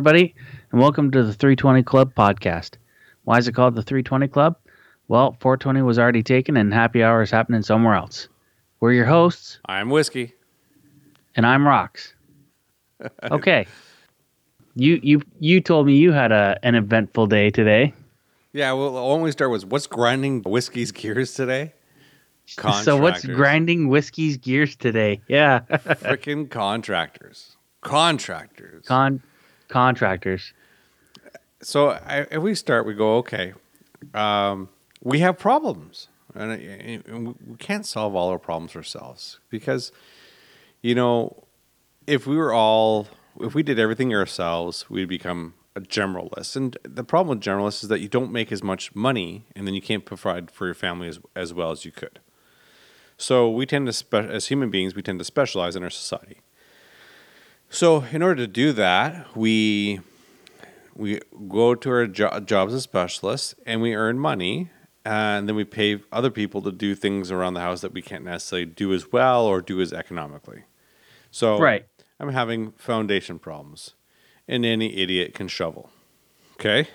everybody, and welcome to the 320 Club podcast. Why is it called the 320 Club? Well, 420 was already taken, and happy hour is happening somewhere else. We're your hosts, I'm Whisky. and I'm Rocks. Okay. You you you told me you had a an eventful day today. Yeah, well, we start was what's grinding Whisky's gears today? So what's grinding Whisky's gears today? Yeah. Freaking contractors. Contractors. Con contractors. so I, if we start, we go, okay, um, we have problems. And, and we- we can't solve all our problems ourselves because, you know, if we were all, if we did everything ourselves, we'd become a generalist. And the problem with generalists is that you don't make as much money and then you can't provide for your family as, as well as you could. So we tend to, spe- as human beings, we tend to specialize in our society. So in order to do that, we we go to our jo- jobs as specialists and we earn money and then we pay other people to do things around the house that we can't necessarily do as well or do as economically. So Right. I'm having foundation problems and any idiot can shovel. Okay?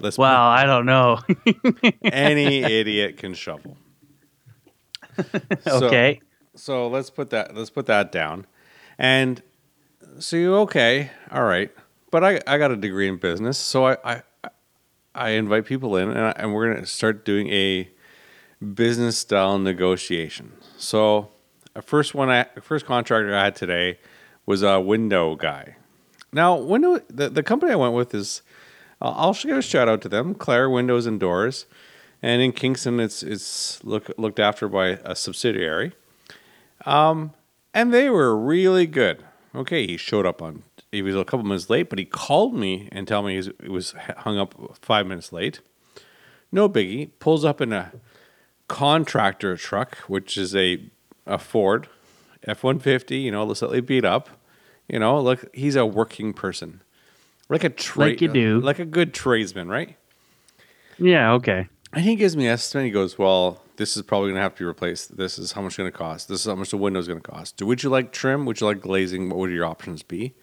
Let's Well, I don't know. any idiot can shovel. So- okay. so let's put that let's put that down. And so you okay, all right. But I, I got a degree in business, so I I, I invite people in and, I, and we're gonna start doing a business style negotiation. So a first one I first contractor I had today was a window guy. Now window the, the company I went with is I'll I'll give a shout out to them, Claire Windows and Doors. And in Kingston, it's it's look, looked after by a subsidiary Um, and they were really good. Okay, he showed up on. He was a couple minutes late, but he called me and told me he was hung up five minutes late. No biggie. Pulls up in a contractor truck, which is a a Ford F one fifty. You know, slightly beat up. You know, look, he's a working person, like a trade, Like you do. like a good tradesman, right? Yeah, okay. And he gives me an estimate. He goes, "Well, this is probably going to have to be replaced. This is how much it's going to cost. This is how much the window is going to cost. Would you like trim? Would you like glazing? What would your options be?"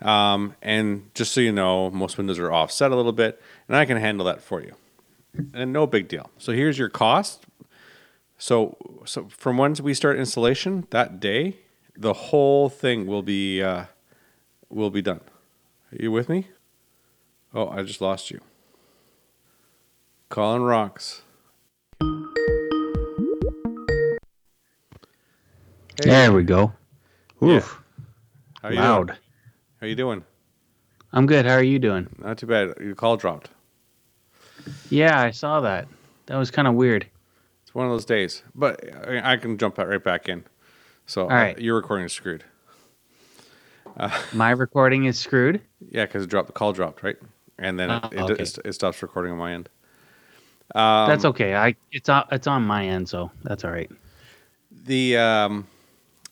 Um, and just so you know, most windows are offset a little bit, and I can handle that for you. And no big deal. So here's your cost. So, so from once we start installation that day, the whole thing will be uh, will be done. Are you with me? Oh, I just lost you. Colin rocks. Hey, There we go. Yeah. Oof. how you Loud. Doing? How you doing? I'm good. How are you doing? Not too bad. Your call dropped. Yeah, I saw that. That was kind of weird. It's one of those days, but I I can jump right back in. So All right. uh, your recording is screwed. My recording is screwed. Yeah, because it dropped. The call dropped, right? And then it, Oh, it, okay. it, it stops recording on my end. Um, that's okay. I it's on it's on my end, so that's all right. the um,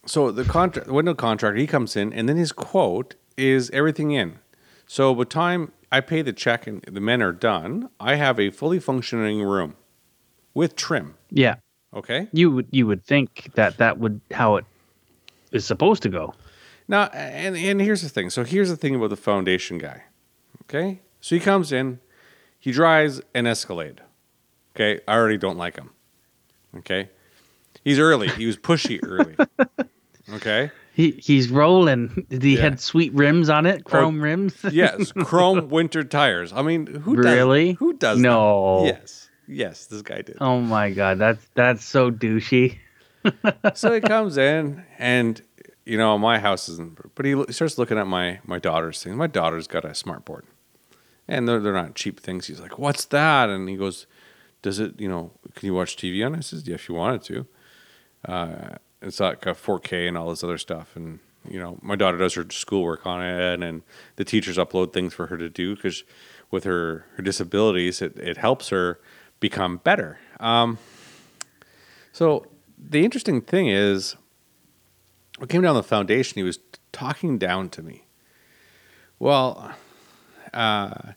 so the contract window contractor he comes in and then his quote is everything in. So by the time I pay the check and the men are done, I have a fully functioning room with trim. Yeah, Okay. you would you would think that that would how it is supposed to go. Now, and and here's the thing. So here's the thing about the foundation guy. Okay, so he comes in, he drives an Escalade. Okay, I already don't like him. Okay, he's early. He was pushy early. Okay. He he's rolling. Did he Yeah. had sweet rims on it? Chrome rims? Yes, chrome winter tires. I mean, who does Really? Who does? No. That? Yes, yes, this guy did. Oh my god, that's that's so douchey. so he comes in and you know my house isn't but he starts looking at my my daughter's thing my daughter's got a smart board and they're, they're not cheap things he's like what's that and he goes does it you know can you watch tv on it i says yeah if you wanted to uh, it's like a 4k and all this other stuff and you know my daughter does her schoolwork on it and the teachers upload things for her to do because with her her disabilities it, it helps her become better um, so the interesting thing is, what came down the foundation, he was talking down to me. Well, uh,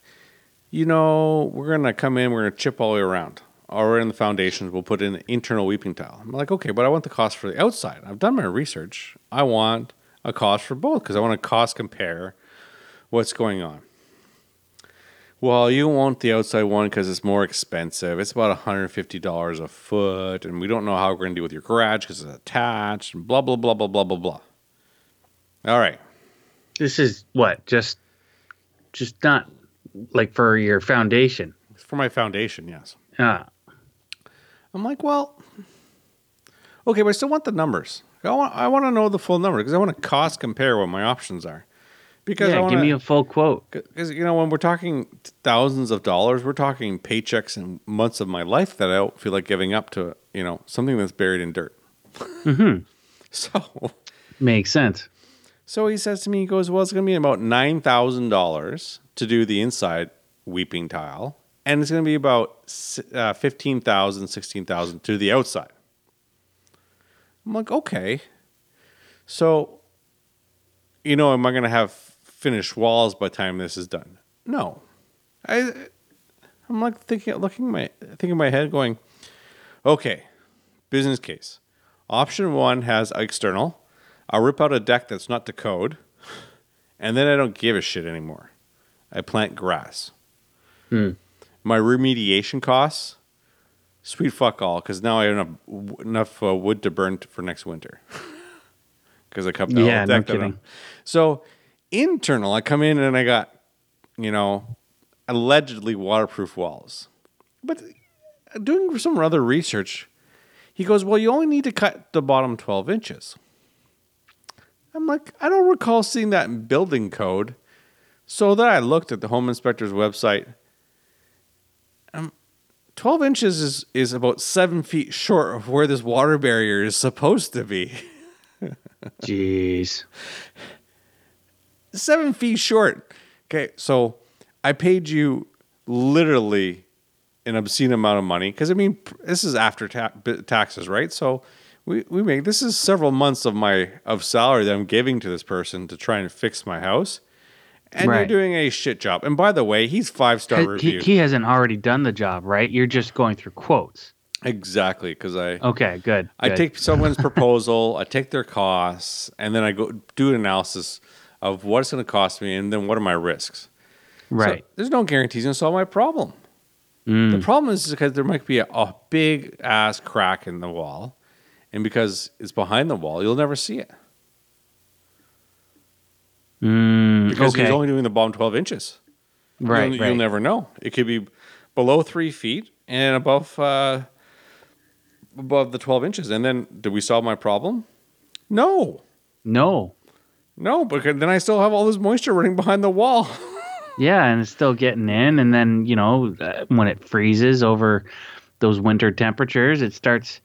you know, we're gonna come in, we're gonna chip all the way around. Or in the foundations, we'll put in the internal weeping tile. I'm like, okay, but I want the cost for the outside. I've done my research. I want a cost for both because I want to cost compare what's going on? Well, you want the outside one because it's more expensive. It's about $150 a foot, and we don't know how we're going to deal with your garage because it's attached, and blah, blah, blah, blah, blah, blah, blah. All right. This is what just just not like for your foundation. It's for my foundation, yes. Ah, I'm like, well, okay, but I still want the numbers. I want, I want to know the full number because I want to cost compare what my options are. Because I yeah, want give me a full quote. because you know when we're talking thousands of dollars, we're talking paychecks and months of my life that I don't feel like giving up to you know something that's buried in dirt. Mhm. So Makes sense. so he says to me, he goes, well, it's going to be about nine thousand dollars to do the inside weeping tile, and it's going to be about uh, fifteen thousand, sixteen thousand to the outside. I'm like, okay. So, you know, am I going to have finished walls by the time this is done? No. I, I'm like thinking, looking my, thinking in my head, going, okay, business case. Option one has external. I'll rip out a deck that's not to code, and then I don't give a shit anymore. I plant grass. Hmm. My remediation costs, sweet fuck all, because now I have enough, enough uh, wood to burn t- for next winter. Because I cut the Yeah, whole no kidding. So internal, I come in and I got, you know, allegedly waterproof walls. But doing some other research, he goes, Well, you only need to cut the bottom 12 inches. I'm like, I don't recall seeing that in building code. So then I looked at the home inspector's website. Um, 12 inches is, is about seven feet short of where this water barrier is supposed to be. Jeez. seven feet short. Okay, so I paid you literally an obscene amount of money because I mean this is after ta- taxes, right? So we we make this is several months of my of salary that I'm giving to this person to try and fix my house, and you're doing a shit job. And by the way, he's five star He, review he hasn't already done the job, right? You're just going through quotes. exactly because I Okay, good. I good. take someone's proposal, I take their costs, and then I go do an analysis of what it's going to cost me, and then what are my risks. So right. there's no guarantees going to solve my problem. Mm. The problem is because there might be a, a big ass crack in the wall, and because it's behind the wall, you'll never see it Mm, because okay. he's only doing the bottom 12 inches. right. you'll, right. you'll never know. It could be below three feet and above uh, above the 12 inches. And then, did we solve my problem? No, no. no. Because then I still have all this moisture running behind the wall. Yeah, and it's still getting in, and then you know uh, when it freezes over those winter temperatures, it starts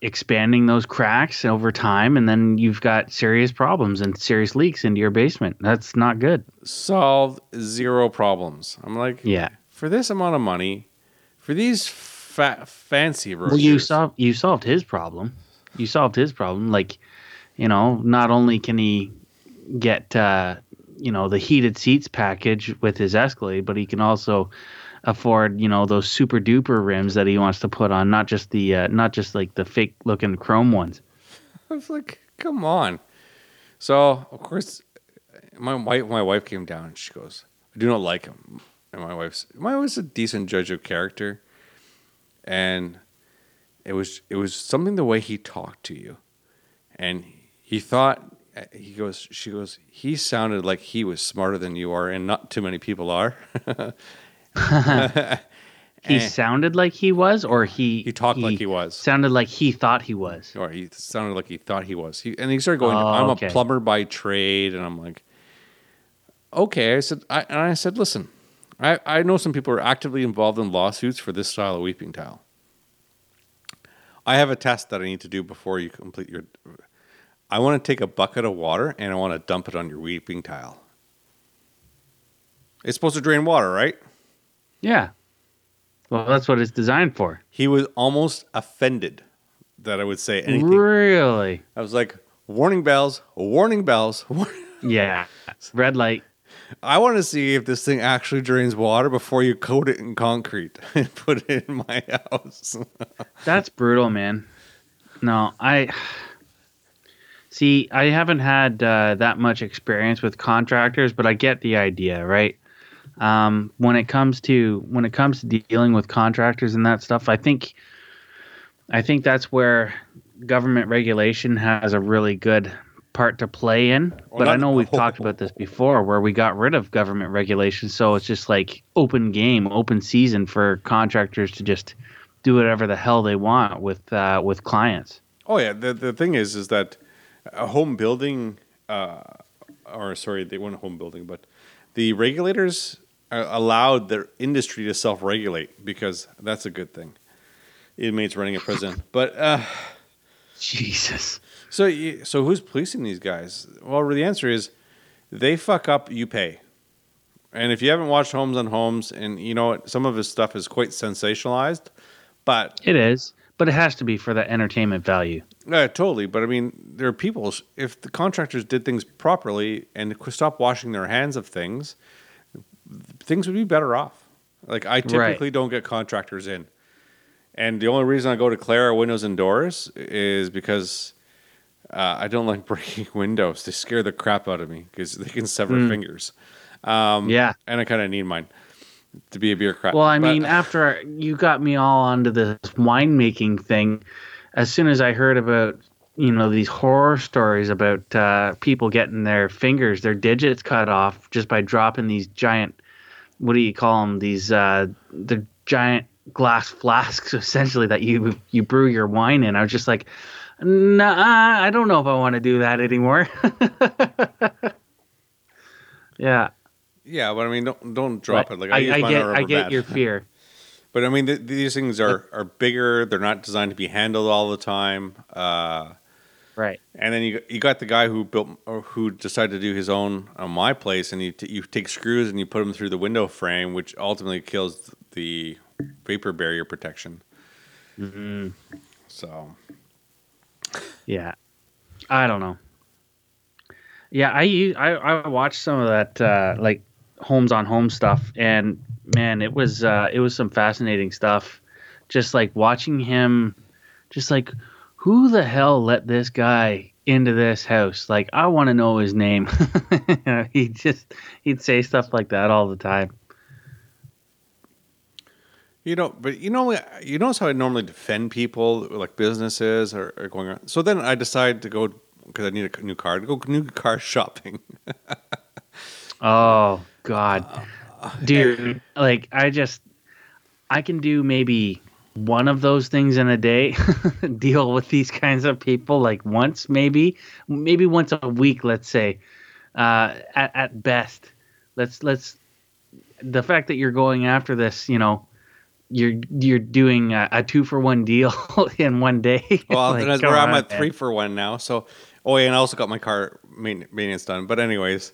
expanding those cracks over time, and then you've got serious problems and serious leaks into your basement. That's not good. Solved zero problems. I'm like, Yeah. for this amount of money, for these fa- fancy roasters. Well, you solved you solved his problem. You solved his problem. Like, you know, not only can he get uh, you know the heated seats package with his Escalade, but he can also afford you know those super duper rims that he wants to put on, not just the uh, not just like the fake looking chrome ones. I was like, come on. So of course, my wife my wife came down and she goes, I do not like him. And my wife's my wife's a decent judge of character, and it was it was something the way he talked to you, and he thought he goes she goes he sounded like he was smarter than you are, and not too many people are. He Eh. sounded like he was, or he He talked like he was. Sounded like he thought he was. or he sounded like he thought he was. He and he started going, Oh, "I'm okay. a plumber by trade," and I'm like, "Okay." I said, I, and I said, "Listen, I I know some people are actively involved in lawsuits for this style of weeping tile. I have a test that I need to do before you complete your. I want to take a bucket of water and I want to dump it on your weeping tile. It's supposed to drain water, right?" Yeah. Well, that's what it's designed for. He was almost offended that I would say anything. Really? I was like, "Warning bells! Warning bells!" Yeah. Red light. I want to see if this thing actually drains water before you coat it in concrete and put it in my house. That's brutal, man. No, I. See, I haven't had uh, that much experience with contractors, but I get the idea, right? Um, when it comes to when it comes to dealing with contractors and that stuff, I think I think that's where government regulation has a really good part to play in. Well, but I know we've talked about this before, where we got rid of government regulation, so it's just like open game, open season for contractors to just do whatever the hell they want with uh, with clients. Oh yeah, the the thing is, is that a home building, uh, or sorry, they weren't home building, but the regulators allowed their industry to self-regulate because that's a good thing. Inmates running a prison, but uh, Jesus. so you- so who's policing these guys? Well, the answer is they fuck up, you pay. And if you haven't watched Holmes on Homes, and you know what, some of his stuff is quite sensationalized, but It is, but it has to be for the entertainment value. Yeah, totally. But I mean, there are people. If the contractors did things properly and could stop washing their hands of things, things would be better off. Like I typically don't get contractors in, and the only reason I go to Clara Windows and Doors is because uh, I don't like breaking windows. They scare the crap out of me because they can sever fingers. Um, yeah. and I kind of need mine to be a bureaucrat. Well, I But- mean, after you got me all onto this winemaking thing, as soon as I heard about you know these horror stories about uh, people getting their fingers, their digits cut off just by dropping these giant, what do you call them? These uh, the giant glass flasks, essentially that you you brew your wine in. I was just like, nah, I don't know if I want to do that anymore. yeah, yeah, but I mean, don't don't drop but it. Like I, I, use I get I get mat. your fear. But I mean, th- these things are, are bigger. They're not designed to be handled all the time. Uh, Right. and then you you got the guy who built or who decided to do his own on my place, and you t- you take screws and you put them through the window frame, which ultimately kills the vapor barrier protection. Mm-hmm. So Yeah, I don't know. Yeah, I I, I watched some of that uh, like Holmes on Homes stuff, and man, it was uh, it was some fascinating stuff. Just like watching him, just like who the hell let this guy into this house? Like I want to know his name. he just he'd say stuff like that all the time. you know, but you know, you notice how I normally defend people like businesses are, are going on. So then I decide to go because I need a new car to go new car shopping. Oh God, uh, dude! Like I just, I can do maybe one of those things in a day. deal with these kinds of people like once, maybe, maybe once a week. Let's say, uh, at at best. Let's let's. The fact that you're going after this, you know, you're you're doing a, a two for one deal in one day. Well, Like, and that's come I'm on, at man. three for one now. So, oh yeah, and I also got my car maintenance done. But anyways,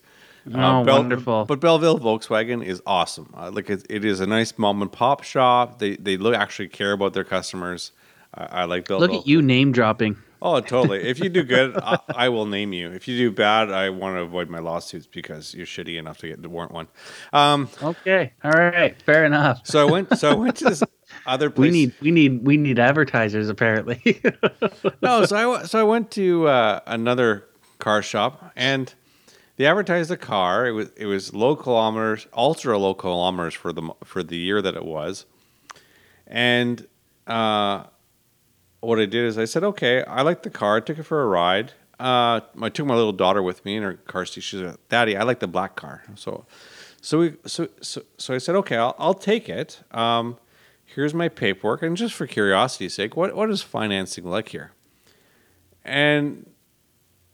Oh, wonderful. But Belleville Volkswagen is awesome. Uh, like it, it is a nice mom and pop shop. They they look actually care about their customers. I, I like Belleville. Look at you name dropping. Oh, totally. If you do good, I, I will name you. If you do bad, I want to avoid my lawsuits because you're shitty enough to get to warrant one. Um, Okay, all right, fair enough. so I went. So I went to this other place. We need we need we need advertisers apparently. no, so I so I went to uh, another car shop and they advertised a car. It was it was low kilometers, ultra low kilometers for the for the year that it was, and uh, what I did is I said, okay, I like the car. I took it for a ride. Uh, I took my little daughter with me in her car seat. She's like, Daddy, I like the black car. So, so we so so so I said, okay, I'll I'll take it. Um, here's my paperwork, and just for curiosity's sake, what what is financing like here? And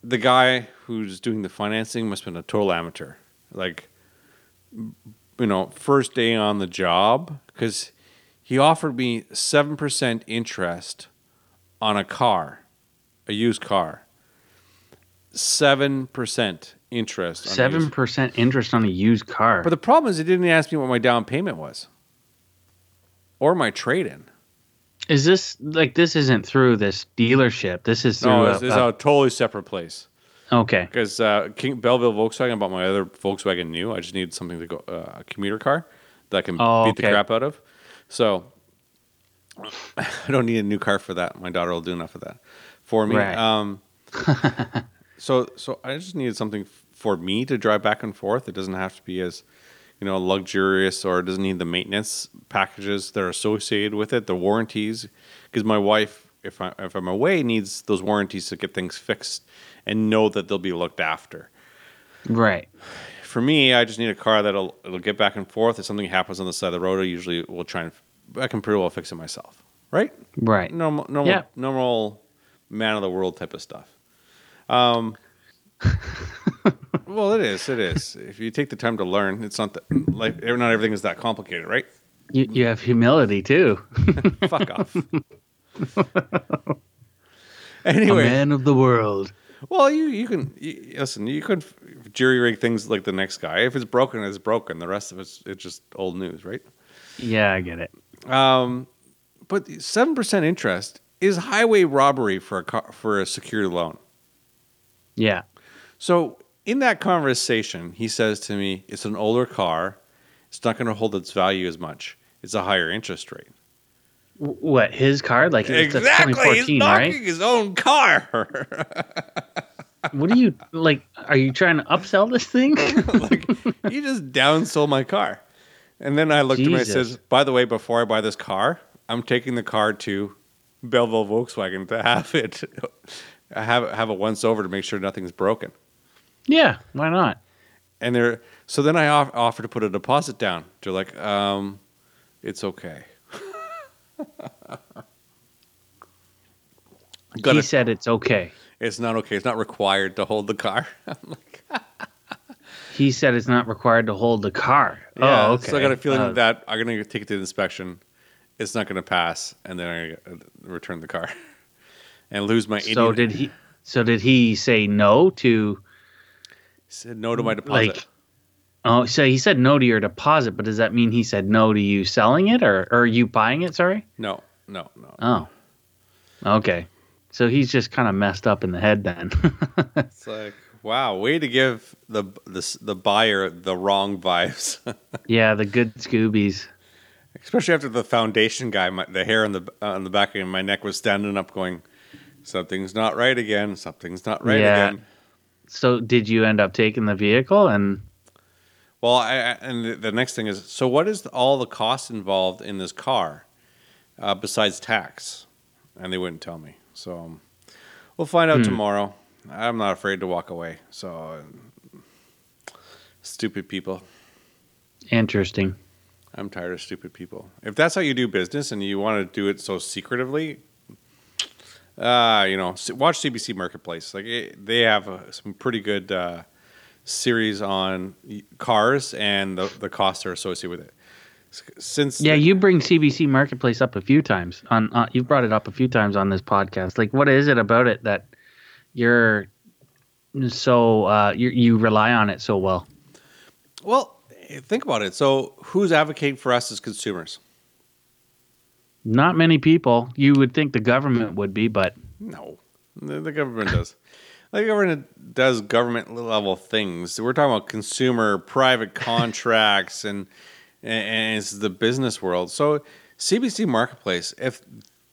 the guy who's doing the financing must have been a total amateur, like you know, first day on the job, because he offered me seven percent interest on a car, a used car. Seven percent interest. on a Seven used- percent interest on a used car. But the problem is, he didn't ask me what my down payment was, or my trade in. Is this like this isn't through this dealership? This is through No, a, it's, it's a- a totally separate place. okay. Because uh, King Belleville Volkswagen bought my other Volkswagen new. I just needed something to go uh, a commuter car that I can Oh, beat the crap out of. So I don't need a new car for that. My daughter will do enough of that for me. Right. Um, so so I just needed something for me to drive back and forth. It doesn't have to be as you know luxurious or doesn't need the maintenance packages that are associated with it, the warranties. Because my wife, if I if I'm away, needs those warranties to get things fixed and know that they'll be looked after. Right. For me, I just need a car that'll it'll get back and forth. If something happens on the side of the road, I usually will try and I can pretty well fix it myself. Right? Right. normal, normal, Yeah. normal man of the world type of stuff. Um, well, it is. It is. If you take the time to learn, it's not that like not everything is that complicated, right? You, you have humility too. Fuck off. A anyway, man of the world. well, you you can you, listen. You could jury rig things like the next guy. If it's broken, it's broken. The rest of it's it's just old news, right? Yeah, I get it. Um, but seven percent interest is highway robbery for a car, for a secured loan. Yeah. So in that conversation, he says to me, "It's an older car. It's not going to hold its value as much. It's a higher interest rate." What his car? Like it's a 2014, right? his own car. What are you like? Are you trying to upsell this thing? like he just downsold my car. And then I looked at him and I says, "By the way, before I buy this car, I'm taking the car to Belleville Volkswagen to have it have have it once over to make sure nothing's broken." Yeah, why not? And they're so then I off, offered to put a deposit down. They're like, um, "It's okay." Got he said it's okay. It's not okay. It's not required to hold the car. I'm like, He said it's not required to hold the car. yeah. oh, okay. So I got a feeling Uh, that I'm gonna take it to the inspection. It's not gonna pass, and then I'm return the car and lose my. so idiot- did he? So did he say no to said no to my deposit. like? Oh, so he said no to your deposit, but does that mean he said no to you selling it or or you buying it? Sorry. no, no, no. Oh. Okay. So he's just kind of messed up in the head then. It's like wow, way to give the the the buyer the wrong vibes. yeah, the good Scoobies. Especially after the foundation guy, my, the hair on the on the back of my neck was standing up, going, "Something's not right again. Something's not right Yeah. again." So did you end up taking the vehicle and Well, I, and the, the next thing is, so what is all the cost involved in this car uh, besides tax? And they wouldn't tell me. So um, we'll find out Hmm. tomorrow. I'm not afraid to walk away. So uh, stupid people. interesting? I'm tired of stupid people. If that's how you do business and you want to do it so secretively, uh, you know, watch CBC Marketplace. Like it, they have uh, some pretty good uh, series on cars and the, the costs are associated with it. Since Yeah, you bring CBC Marketplace up a few times on. Uh, you've brought it up a few times on this podcast. Like, what is it about it that you're so uh, you you rely on it so well? well, think about it. So who's advocating for us as consumers? Not many people. You would think the government would be, but No, the, government does. The government does government level things. We're talking about consumer private contracts and and it's the business world. So CBC Marketplace, if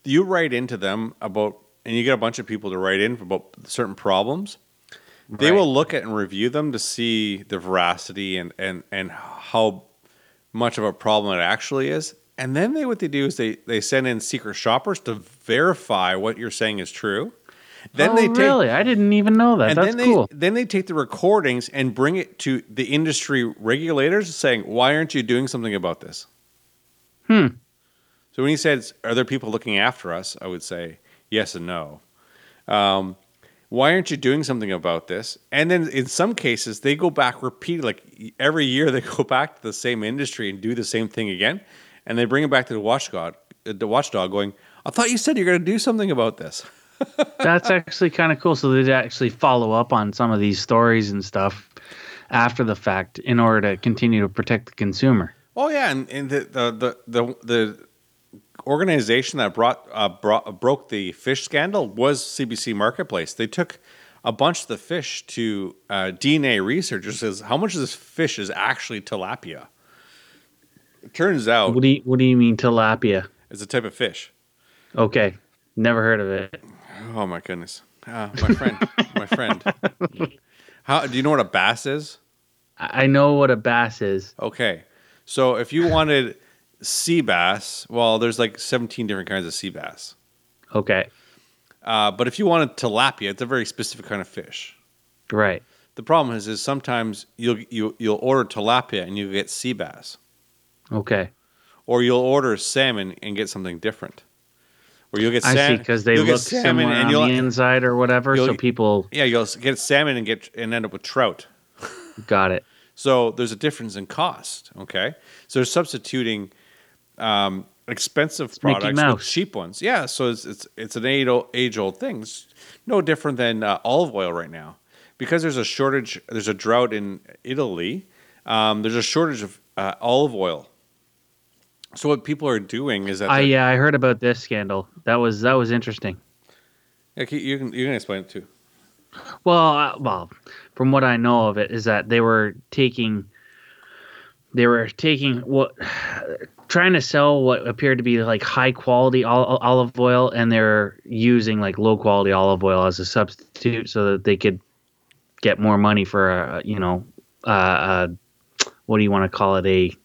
you write into them about and you get a bunch of people to write in about certain problems, they will look at and review them to see the veracity and and and how much of a problem it actually is. And then they what they do is they they send in secret shoppers to verify what you're saying is true. Then oh, they take really? I didn't even know that. and That's then they cool. then they take the recordings and bring it to the industry regulators saying, "Why aren't you doing something about this?" Hmm. So when he says, "Are there people looking after us?" I would say yes and no. Um, why aren't you doing something about this? And then in some cases, they go back repeat like every year they go back to the same industry and do the same thing again, and they bring it back to the watchdog, the watchdog, going, "I thought you said you're going to do something about this." That's actually kind of cool. So they actually follow up on some of these stories and stuff after the fact in order to continue to protect the consumer. Oh yeah, and, and the, the the the the organization that brought, uh, brought broke the fish scandal was CBC Marketplace. They took a bunch of the fish to uh, DNA researchers. Says how much of this fish is actually tilapia. Turns out What do you What do you mean tilapia? it's a type of fish. Okay, never heard of it. Oh my goodness! Uh, my friend, my friend. How do you know what a bass is? I I know what a bass is. Okay, so if you wanted sea bass, well, there's like 17 different kinds of sea bass. Okay. Uh, but if you wanted tilapia, it's a very specific kind of fish. Right. The problem is, is sometimes you'll you, you'll order tilapia and you get sea bass, Okay. or you'll order salmon and get something different. Or you'll get I see salmon because they look salmon and you'll the inside or whatever. So people yeah you'll get salmon and get and end up with trout. got it. So there's a difference in cost. Okay, so they're substituting um, expensive Mickey products with cheap ones. Yeah, so it's it's, it's an age old, age old thing. It's no different than uh, olive oil right now, because there's a shortage. There's a drought in Italy. Um, there's a shortage of uh, olive oil. So what people are doing is that I yeah, I heard about this scandal. That was that was interesting. Yeah, you can you can explain it too. Well, uh, well, from what I know of it is that they were taking they were taking what trying to sell what appeared to be like high quality olive oil and they're using like low quality olive oil as a substitute so that they could get more money for a you know uh, uh what do you want to call it a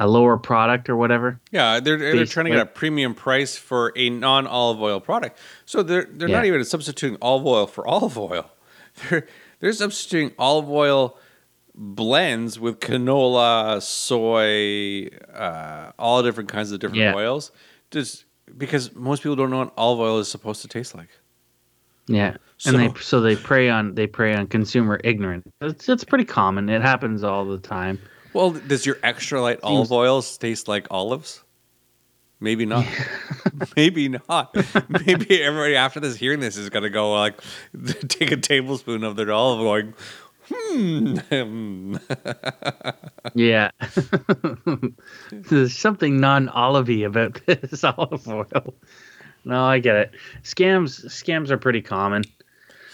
a lower product or whatever Yeah, they're they're trying to get a premium price for a non olive oil product. So they're they're not even substituting olive oil for olive oil. They're they're substituting olive oil blends with canola, soy, uh, all different kinds of different Yeah. oils. Just because most people don't know what olive oil is supposed to taste like. Yeah, So- and they so they prey on they prey on consumer ignorance. It's it's pretty common. It happens all the time. Well, does your extra light olive oils taste like olives? Maybe not. Maybe not. Maybe everybody after this hearing this is gonna go like take a tablespoon of their olive oil. Going, hmm. Yeah, there's something non-olivey about this olive oil. No, I get it. Scams scams are pretty common.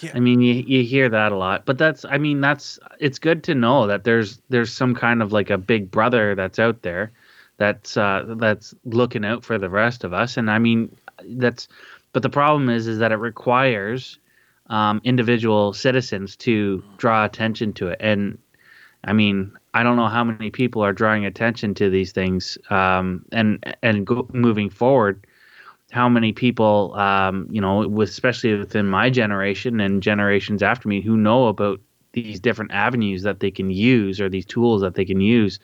Yeah. I mean, you you hear that a lot, but that's I mean that's it's good to know that there's there's some kind of like a big brother that's out there that's uh, that's looking out for the rest of us, and I mean that's but the problem is is that it requires um, individual citizens to draw attention to it, and I mean I don't know how many people are drawing attention to these things, um, and and go, moving forward how many people, um, you know, especially within my generation and generations after me, who know about these different avenues that they can use or these tools that they can use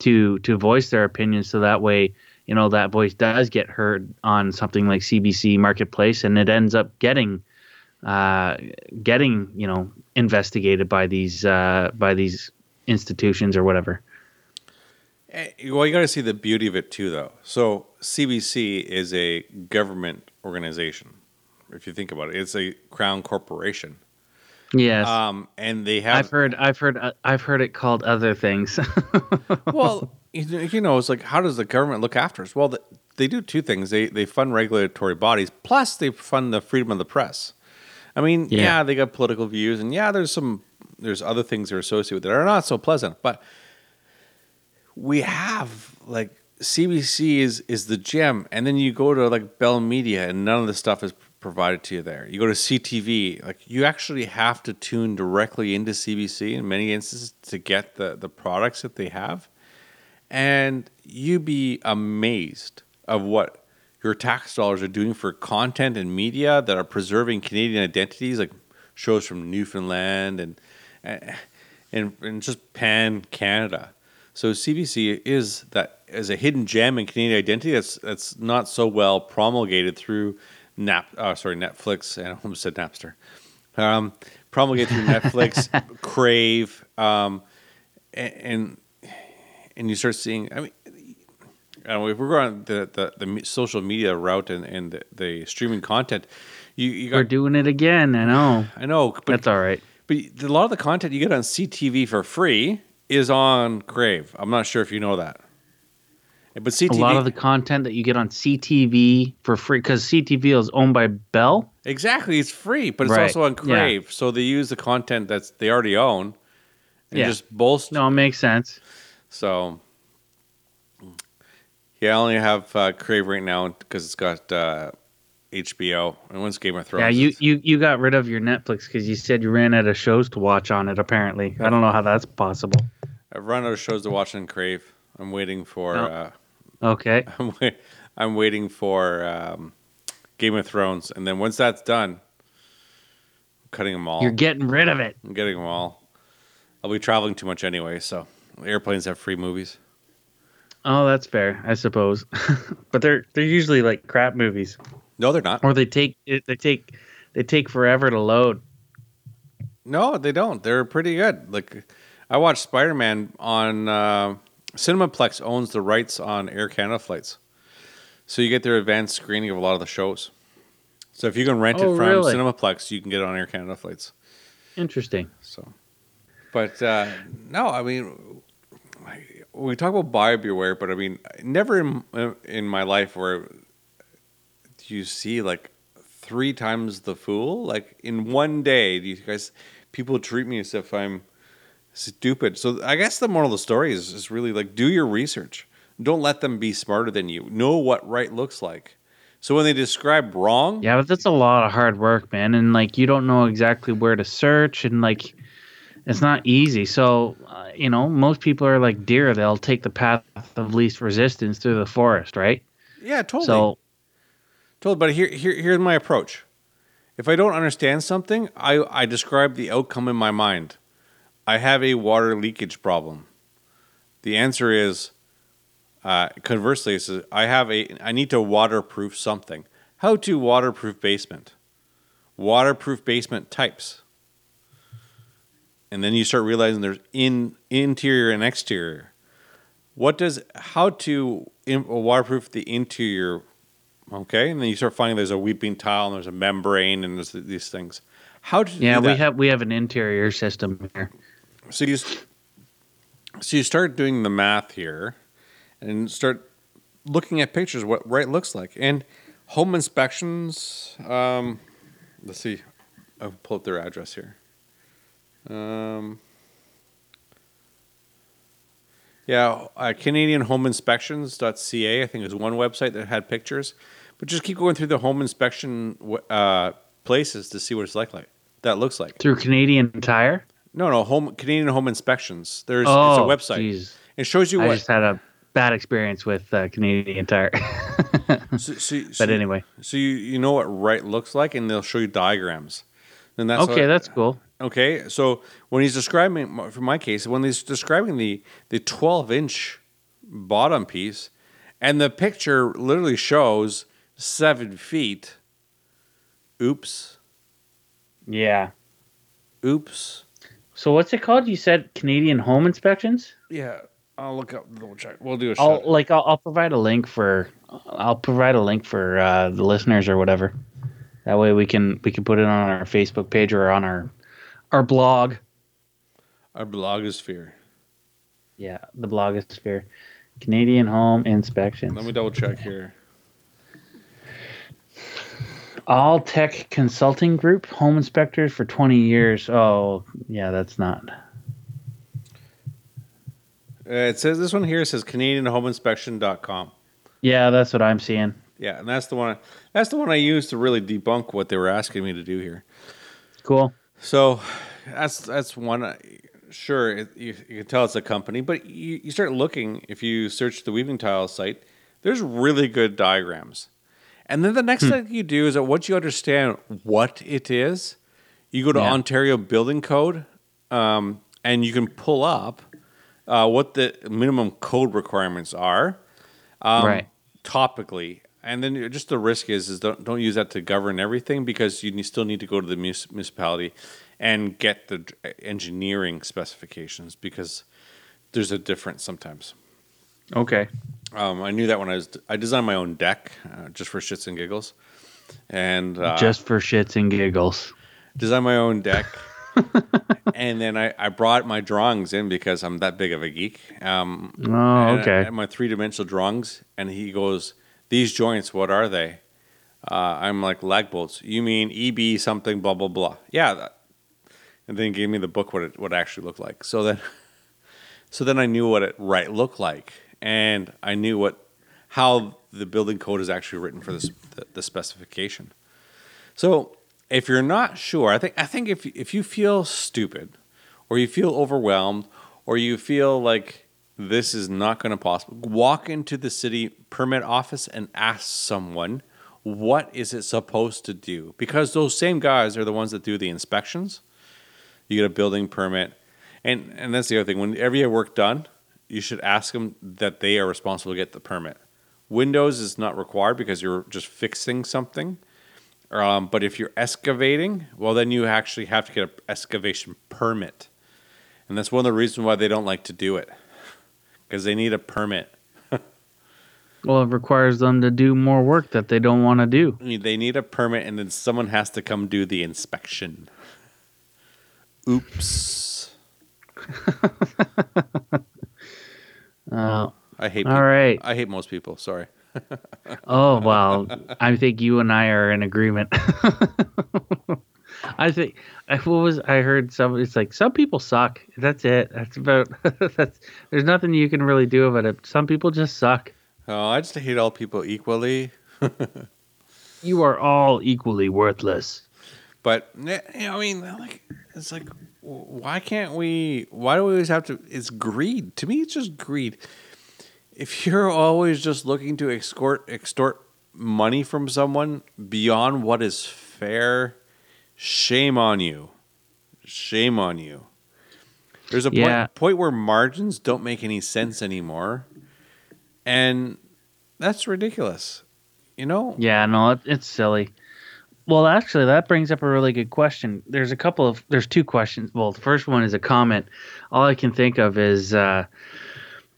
to to voice their opinions, so that way, you know, that voice does get heard on something like CBC Marketplace, and it ends up getting uh, getting you know investigated by these uh, by these institutions or whatever. Eh, Well, you got to see the beauty of it too, though. So CBC is a government organization. If you think about it, it's a crown corporation, Yes. um, and they have I've heard, I've heard, uh, I've heard it called other things. well, you know- it's like how does the government look after us? Well, the, they do two things. They they fund regulatory bodies, plus they fund the freedom of the press. I mean, yeah, Yeah. they got political views, and yeah, there's some there's other things that are associated with it that are not so pleasant. But we have like CBC is is the gem, and then you go to like Bell Media, and none of the stuff is provided to you there. You go to CTV, like you actually have to tune directly into CBC in many instances to get the the products that they have, and you'd be amazed of what your tax dollars are doing for content and media that are preserving Canadian identities, like shows from Newfoundland and and, and just pan Canada. So CBC is that is a hidden gem in Canadian identity that's that's not so well promulgated through Nap. Uh, sorry, Netflix. And I almost said Napster. Um, promulgated through Netflix, Crave, um, and, and you start seeing. I mean, I don't know, if we're going the, the, the social media route and, and the, the streaming content, you, you We're doing it again. I know. I know, but That's all right. but a lot of the content you get on CTV for free is on Crave. I'm not sure if you know that. But CTV, A lot of the content that you get on CTV for free because CTV is owned by Bell. exactly, it's free, but it's Right, also on yeah. Crave. So they use the content that's they already own and Yeah. just bolster. No, it makes sense. So yeah, I only have uh, Crave right now because it's got uh, HBO and once Game of Thrones. Yeah, you, you you got rid of your Netflix because you said you ran out of shows to watch on it. Apparently, I don't know how that's possible. I've run out of shows to watch on Crave. I'm waiting for. Oh. Uh, Okay, I'm, wait, I'm waiting for um, Game of Thrones, and then once that's done, I'm cutting them all. you're getting rid of it. I'm getting them all. I'll be traveling too much anyway, so airplanes have free movies. Oh, that's fair, I suppose. but they're they're usually like crap movies, No, they're not. or they take they take they take forever to load. No, they don't. They're pretty good. Like I watched Spider Man on uh, Cinemaplex owns the rights on Air Canada flights, so you get their advanced screening of a lot of the shows. So if you can rent Oh, it from really? Cinemaplex, you can get it on Air Canada flights. Interesting. So, but uh, no, I mean, we talk about buyer beware, but I mean, never in in my life where do you see like three times the fool. Like in one day, do you guys people treat me as if I'm stupid? So I guess the moral of the story is is really like do your research. Don't let them be smarter than you. Know what right looks like. So when they describe wrong, Yeah, but that's a lot of hard work, man, and like you don't know exactly where to search, and like it's not easy. So uh, you know, most people are like deer; they'll take the path of least resistance through the forest, right? yeah, totally. So Totally, but here, here, here's my approach. If I don't understand something, I, I describe the outcome in my mind. I have a water leakage problem. The answer is, uh, conversely, it says, I have a, I need to waterproof something. How to waterproof basement? Waterproof basement types. And then you start realizing there's in interior and exterior. What does how to in, waterproof the interior Okay, and then you start finding there's a weeping tile and there's a membrane and there's these things. How you yeah, do we have we have an interior system here. So you so you start doing the math here and start looking at pictures what right looks like and home inspections. Um, let's see, I'll pull up their address here. Um, yeah, uh, CanadianHomeInspections.ca I think is one website that had pictures, but just keep going through the home inspection uh, places to see what it's like. Like that looks like. Through Canadian Tire. No, no, home Canadian Home Inspections. There's Oh, it's a website. jeez. It shows you I what. just had a bad experience with uh, Canadian Tire. so, so, but so- anyway, so you you know what right looks like, and they'll show you diagrams. And that's okay, what- that's cool. okay. So when he's describing, for my case, when he's describing the the 12 inch bottom piece, and the picture literally shows seven feet. Oops. Yeah. Oops. So what's it called? You said Canadian Home Inspections. Yeah, I'll look up. We'll check. We'll do a I'll like I'll, I'll provide a link for I'll provide a link for uh, the listeners or whatever. That way we can we can put it on our Facebook page or on our our blog. Our blogosphere. Yeah, the blogosphere. Canadian Home Inspections. Let me double check here. All Tech Consulting Group, home inspectors for 20 years. Oh, yeah, that's not. Uh, it says this one here says CanadianHomeInspection.com. Yeah, that's what I'm seeing. Yeah, and that's the one. That's the one I used to really debunk what they were asking me to do here. Cool. So that's that's one. uh, Sure, it, you, you can tell it's a company, but you, you start looking. If you search the Weeping Tile site, there's really good diagrams. And then the next thing you do is that once you understand what it is, you go to Yeah. Ontario Building Code, um, and you can pull up uh, what the minimum code requirements are um, Right. topically. And then just the risk is is don't don't use that to govern everything because you still need to go to the municipality and get the engineering specifications because there's a difference sometimes. Okay. Um, I knew that when I was I designed my own deck uh, just for shits and giggles, and uh, Just for shits and giggles. designed my own deck. and then I, I brought my drawings in because I'm that big of a geek. Um, Oh, I- okay. and my three dimensional drawings, and he goes, "These joints, what are they?" Uh, I'm like lag bolts. You mean EB something blah blah blah? Yeah. That. And then he gave me the book what it what it actually looked like. So then, so then I knew what it right looked like, and I knew what how the building code is actually written for this the, the specification. So if you're not sure, I think I think if if you feel stupid, or you feel overwhelmed, or you feel like this is not going to possible, walk into the city permit office and ask someone what is it supposed to do because those same guys are the ones that do the inspections. You get a building permit, and and that's the other thing. Whenever you have work done, you should ask them that they are responsible to get the permit. Windows is not required because you're just fixing something. Um, but if you're excavating, well, then you actually have to get an excavation permit. And that's one of the reasons why they don't like to do it because they need a permit. Well, it requires them to do more work that they don't want to do. I mean, They need a permit, and then someone has to come do the inspection. Oops. Uh, I hate. all people. right. I hate most people. Sorry. Oh well, I think you and I are in agreement. I think I- what was I heard some. It's like some people suck. That's it. That's about. that's there's nothing you can really do about it. Some people just suck. Oh, I just hate all people equally. You are all equally worthless. But you know, I mean, like, it's like, why can't we? Why do we always have to? It's greed. To me, it's just greed. If you're always just looking to extort extort money from someone beyond what is fair, shame on you. Shame on you. There's a point, Yeah. point where margins don't make any sense anymore, and that's ridiculous. You know? Yeah, no, it, it's silly. Well, actually, that brings up a really good question. There's a couple of there's two questions. Well, the first one is a comment. All I can think of is uh,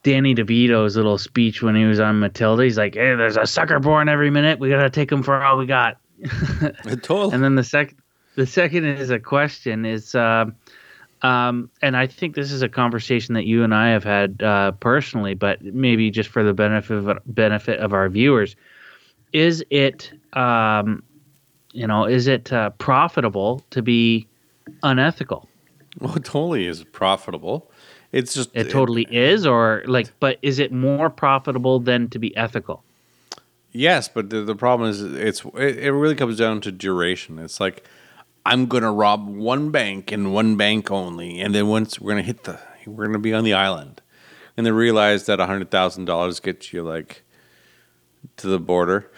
Danny DeVito's little speech when he was on Matilda. He's like, "Hey, there's a sucker born every minute. We gotta take him for all we got." Totally. And then the second, the second is a question. Is um, um, and I think this is a conversation that you and I have had uh, personally, but maybe just for the benefit of benefit of our viewers, is it um, you know, is it uh, profitable to be unethical? Well, it totally is profitable. It's just It totally is, or like, but is it more profitable than to be ethical? Yes, but the, the problem is it's it, it really comes down to duration. It's like I'm gonna rob one bank and one bank only, and then once we're gonna hit the we're gonna be on the island, and then realize that hundred thousand dollars gets you like to the border,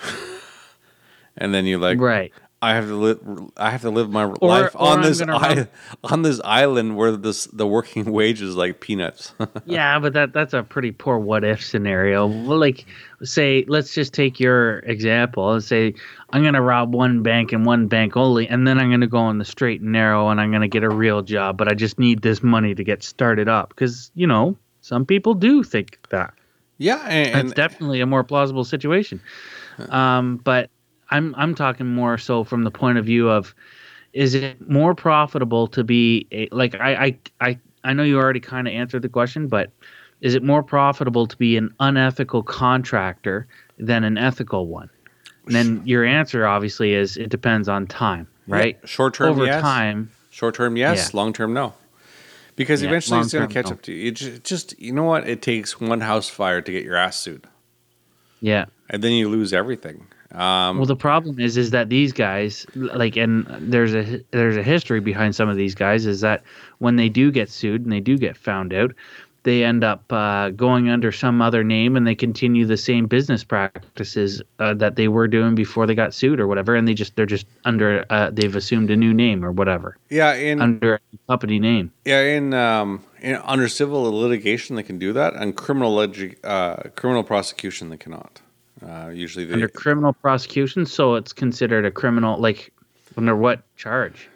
and then you like Right. I have to live. I have to live my Or- life or on I'm this I, on this island where this the working wage is like peanuts. yeah, but that that's a pretty poor what if scenario. Like, say, let's just take your example and say I'm gonna rob one bank and one bank only, and then I'm gonna go on the straight and narrow and I'm gonna get a real job, but I just need this money to get started up because you know some people do think that. yeah, and, That's and definitely a more plausible situation. Um, but I'm I'm talking more so from the point of view of is it more profitable to be a, like I I I, I know you already kind of answered the question, but is it more profitable to be an unethical contractor than an ethical one? And then your answer obviously is it depends on time, right? short term Over yes. time, Short term, yes. Yeah. Long term, no. Because Yeah, eventually it's going to catch no. up to you. It just, you know what? It takes one house fire to get your ass sued, yeah. and then you lose everything. Um, Well, the problem is, is that these guys, like, and there's a there's a history behind some of these guys. Is that when they do get sued and they do get found out, they end up uh, going under some other name and they continue the same business practices uh, that they were doing before they got sued or whatever, and they just they're just under uh, they've assumed a new name or whatever yeah, in under a company name. yeah, in, um, in under civil litigation they can do that, and criminal legi- uh, criminal prosecution they cannot. Uh, usually, they, Under criminal prosecution, so it's considered a criminal. Like, under what charge?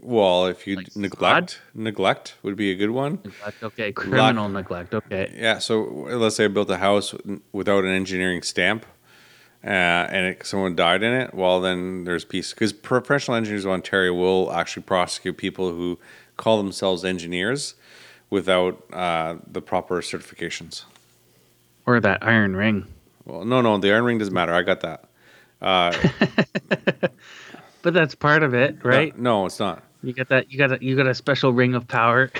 well, if you like neglect, neglect would be a good one. Neglect. Okay, criminal neglect. Okay. Yeah, so let's say I built a house without an engineering stamp, uh, and it, someone died in it. Well, then there's peace because professional engineers of Ontario will actually prosecute people who call themselves engineers without uh, the proper certifications. Or that iron ring. Well, no, no, the iron ring doesn't matter. I got that. Uh, But that's part of it, right? No, no, it's not. You got that. You got a, you got a special ring of power.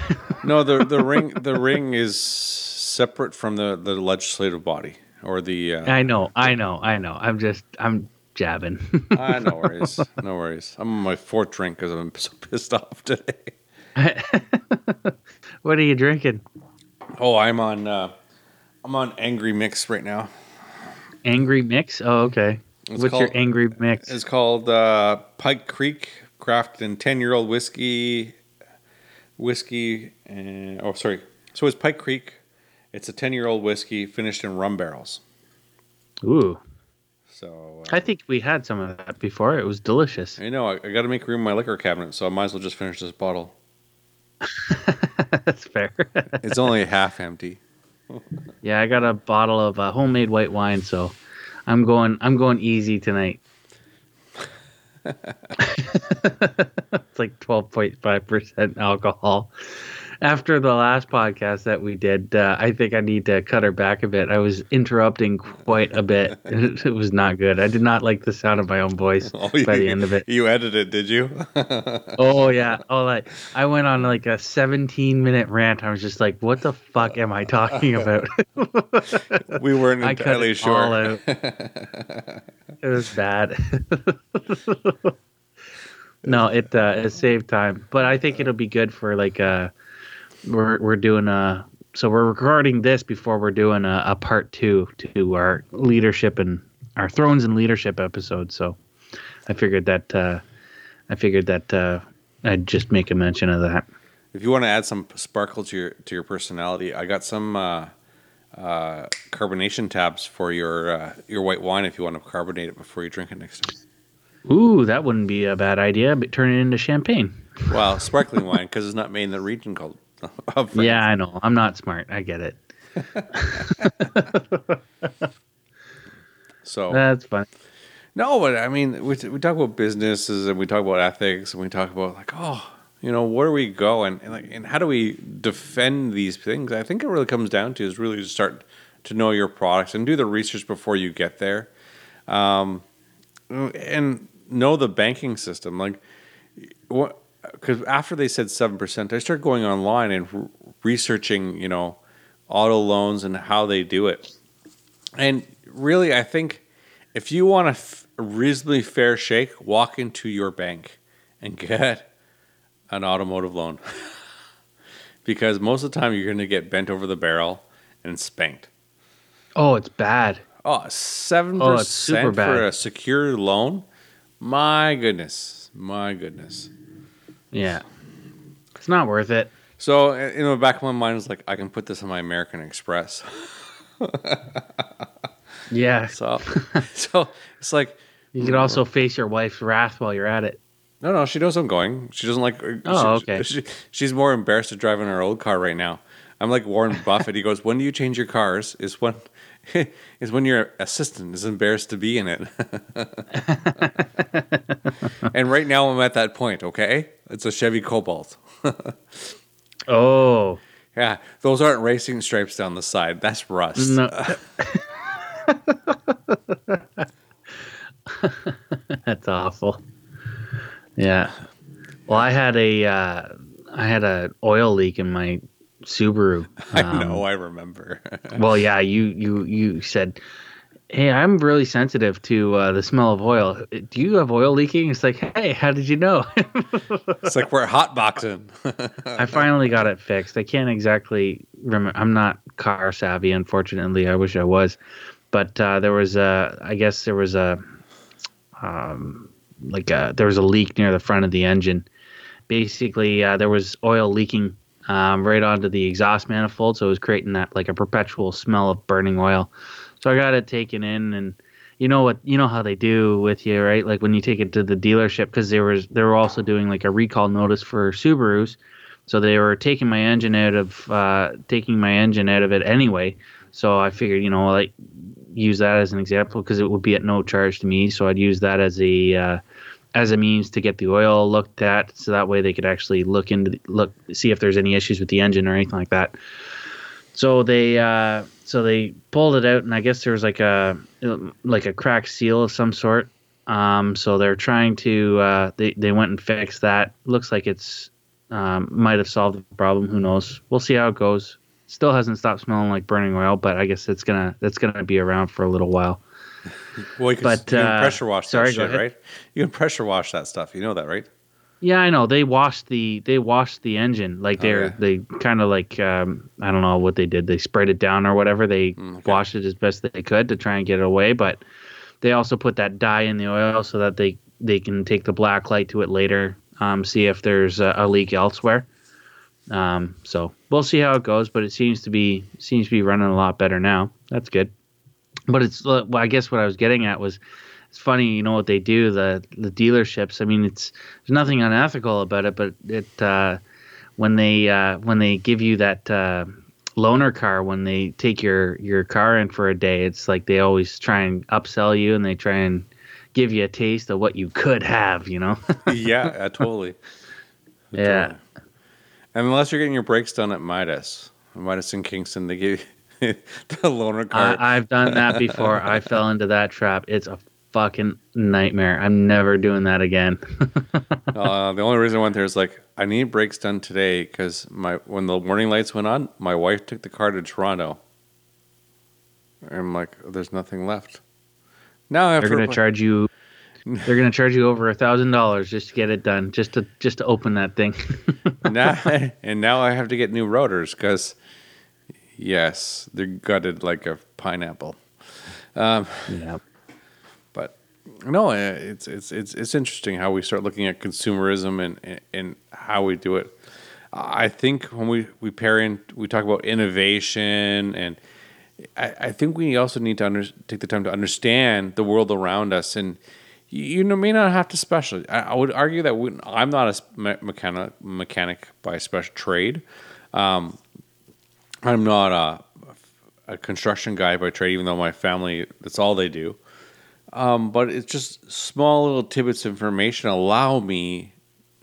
No, the the ring the ring is separate from the the legislative body. or the. Uh, I know, I know, I know. I'm just, I'm jabbing. ah, no worries, no worries. I'm on my fourth drink because I'm so pissed off today. what are you drinking? Oh, I'm on. Uh, I'm on angry mix right now. Angry mix. Oh, okay. It's What's your angry mix? It's called uh, Pike Creek crafted in ten year old whiskey. Whiskey and oh, sorry. So it's Pike Creek. It's a ten year old whiskey finished in rum barrels. Ooh, So uh, I think we had some of that before. It was delicious. I know I, I got to make room in my liquor cabinet, so I might as well just finish this bottle. That's fair. It's only half empty. Yeah, I got a bottle of uh, homemade white wine, so I'm going. I'm going easy tonight. it's like 12.5 percent alcohol. After the last podcast that we did, uh, I think I need to cut her back a bit. I was interrupting quite a bit. It, was not good. I did not like the sound of my own voice Oh, by you, the end of it. you edited, did you? Oh yeah. Oh like I went on like a 17 minute rant. I was just like, what the fuck am I talking about? we weren't entirely sure. it was bad. no, it uh, it saved time, but I think it'll be good for like uh, we're we're doing a so we're recording this before we're doing a, a part two to our leadership and our thrones and leadership episode. So I figured that uh, I figured that uh, I'd just make a mention of that. If you want to add some sparkle to your to your personality, I got some uh, uh, carbonation tabs for your uh, your white wine. If you want to carbonate it before you drink it next time. Ooh, that wouldn't be a bad idea, but turn it into champagne. Well, sparkling wine because it's not made in the region called. Yeah, I know. I'm not smart. I get it. So That's fine. no, but I mean, we we talk about businesses and we talk about ethics and we talk about like, oh, you know, where do we go and, and like and how do we defend these things? I think it really comes down to is really to start to know your products and do the research before you get there, um, and know the banking system. Like, what? Because after they said seven percent, I started going online and r- researching, you know, auto loans and how they do it. And really, I think if you want a, f- a reasonably fair shake, walk into your bank and get an automotive loan. because most of the time, you're going to get bent over the barrel and spanked. Oh, it's bad. Oh, 7% Oh, bad. for a secure loan? My goodness. My goodness. Yeah. It's not worth it. So, uh, in the back of my mind, is like, I can put this on my American Express. Yeah. So, so it's like, You could also face your wife's wrath while you're at it. No, no, she knows I'm going. She doesn't like. Oh, she- okay. She, she's more embarrassed to drive in her old car right now. I'm like Warren Buffett. He goes, "When do you change your cars? Is when, is when your assistant is embarrassed to be in it." and right now I'm at that point. Okay, it's a Chevy Cobalt. Oh. Yeah, those aren't racing stripes down the side. That's rust. No. That's awful. Yeah. Well, I had a uh, I had a oil leak in my Subaru. I Um, know. I remember. Well, yeah, you you you said, "Hey, I'm really sensitive to uh, the smell of oil. Do you have oil leaking?" It's like, "Hey, how did you know?" it's like we're hotboxing. I finally got it fixed. I can't exactly remember. I'm not car savvy, unfortunately. I wish I was, but uh, there was a. I guess there was a, um, like a there was a leak near the front of the engine. Basically, uh, there was oil leaking um, right onto the exhaust manifold, so it was creating that like a perpetual smell of burning oil. So I got it taken in, and you know what? You know how they do with you, right? Like when you take it to the dealership, because they were they were also doing like a recall notice for Subarus. So they were taking my engine out of uh, taking my engine out of it anyway. So I figured, you know, like use that as an example because it would be at no charge to me. So I'd use that as a uh, as a means to get the oil looked at, so that way they could actually look into the, look see if there's any issues with the engine or anything like that. So they uh, so they pulled it out, and I guess there was like a like a cracked seal of some sort. Um, so they're trying to uh, they they went and fixed that. Looks like it's um, might have solved the problem. Who knows? We'll see how it goes. Still hasn't stopped smelling like burning oil, but I guess it's gonna that's gonna be around for a little while. Well, you can, But, you can uh, pressure wash sorry, that shit, right? You can pressure wash that stuff. You know that, right? Yeah, I know. They washed the they washed the engine. Like they're Okay. they kind of like um, I don't know what they did. They sprayed it down or whatever. They Mm, okay. washed it as best they could to try and get it away. But they also put that dye in the oil so that they they can take the black light to it later, um, see if there's a, a leak elsewhere. Um, so we'll see how it goes. But it seems to be seems to be running a lot better now. That's good. But it's well, I guess what I was getting at was it's funny, you know what they do the the dealerships. I mean, it's there's nothing unethical about it, but it uh, when they uh, when they give you that uh, loaner car when they take your your car in for a day, it's like they always try and upsell you and they try and give you a taste of what you could have, you know. yeah, uh, totally. Yeah. Totally. And unless you're getting your brakes done at Midas, Midas in Kingston, they give you the loaner car. I, I've done that before. I fell into that trap. It's a fucking nightmare. I'm never doing that again. uh, the only reason I went there is like I need brakes done today because my when the warning lights went on, my wife took the car to Toronto. And I'm like, there's nothing left. Now I have They're gonna charge you. They're gonna charge you over a thousand dollars just to get it done, just to just to open that thing. now, and now I have to get new rotors because, yes, they're gutted like a pineapple. Um, yeah. but no, uh, it's it's it's it's interesting how we start looking at consumerism and and, and how we do it. I think when we we pair in, we talk about innovation, and I, I think we also need to under, take the time to understand the world around us. And you, you know, may not have to special. I, I would argue that we, I'm not a mechanic mechanic by special trade. Um, I'm not a, a construction guy by trade, even though my family that's all they do. Um, but it's just small little tidbits of information allow me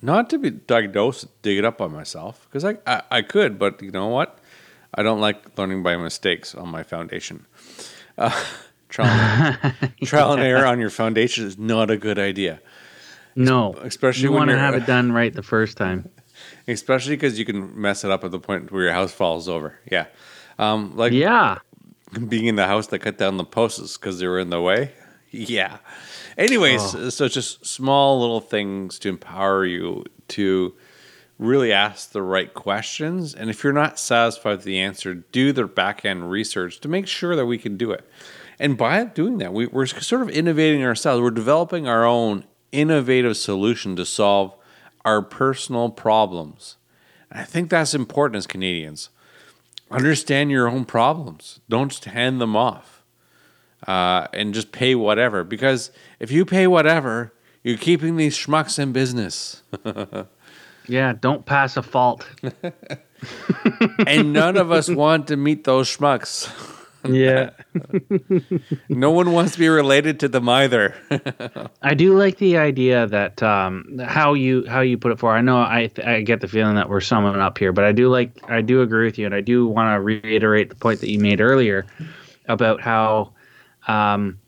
not to be diagnosed, dig it up by myself because I, I I could, but you know what? I don't like learning by mistakes on my foundation. Uh, trial, and error, trial and error on your foundation is not a good idea, No. especially you want to have it done right the first time. Especially because you can mess it up at the point where your house falls over. Yeah, um, like Yeah. being in the house that cut down the posts because they were in the way. Yeah. Anyways, so just small little things to empower you to really ask the right questions. And if you're not satisfied with the answer, do the back end research to make sure that we can do it. And by doing that, we, we're sort of innovating ourselves. We're developing our own innovative solution to solve our personal problems. And I think that's important as Canadians. Understand your own problems. Don't just hand them off uh, and just pay whatever. Because if you pay whatever, you're keeping these schmucks in business. Yeah. Don't pass a fault. and none of us want to meet those schmucks. yeah. No one wants to be related to them either. I do like the idea that um, how you how you put it forward. I know I I get the feeling that we're summing up here, but I do like I do agree with you, and I do want to reiterate the point that you made earlier about how um,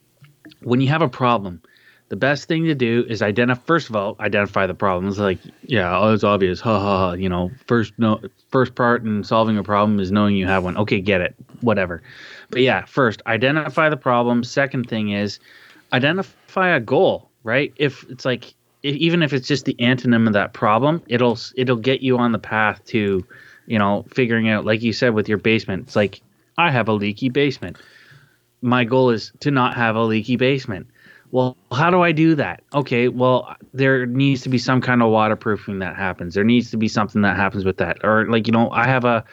when you have a problem, the best thing to do is identify. First of all, identify the problem. It's like yeah, oh, it's obvious. Ha ha. ha. You know, first no first part in solving a problem is knowing you have one. Okay, get it. Whatever. But yeah, first identify the problem. Second thing is identify a goal, right? If it's like e- even if it's just the antonym of that problem, it'll it'll get you on the path to, you know, figuring out like you said with your basement. It's like I have a leaky basement. My goal is to not have a leaky basement. Well, how do I do that? Okay, well, there needs to be some kind of waterproofing that happens. There needs to be something that happens with that. Or like, you know, I have a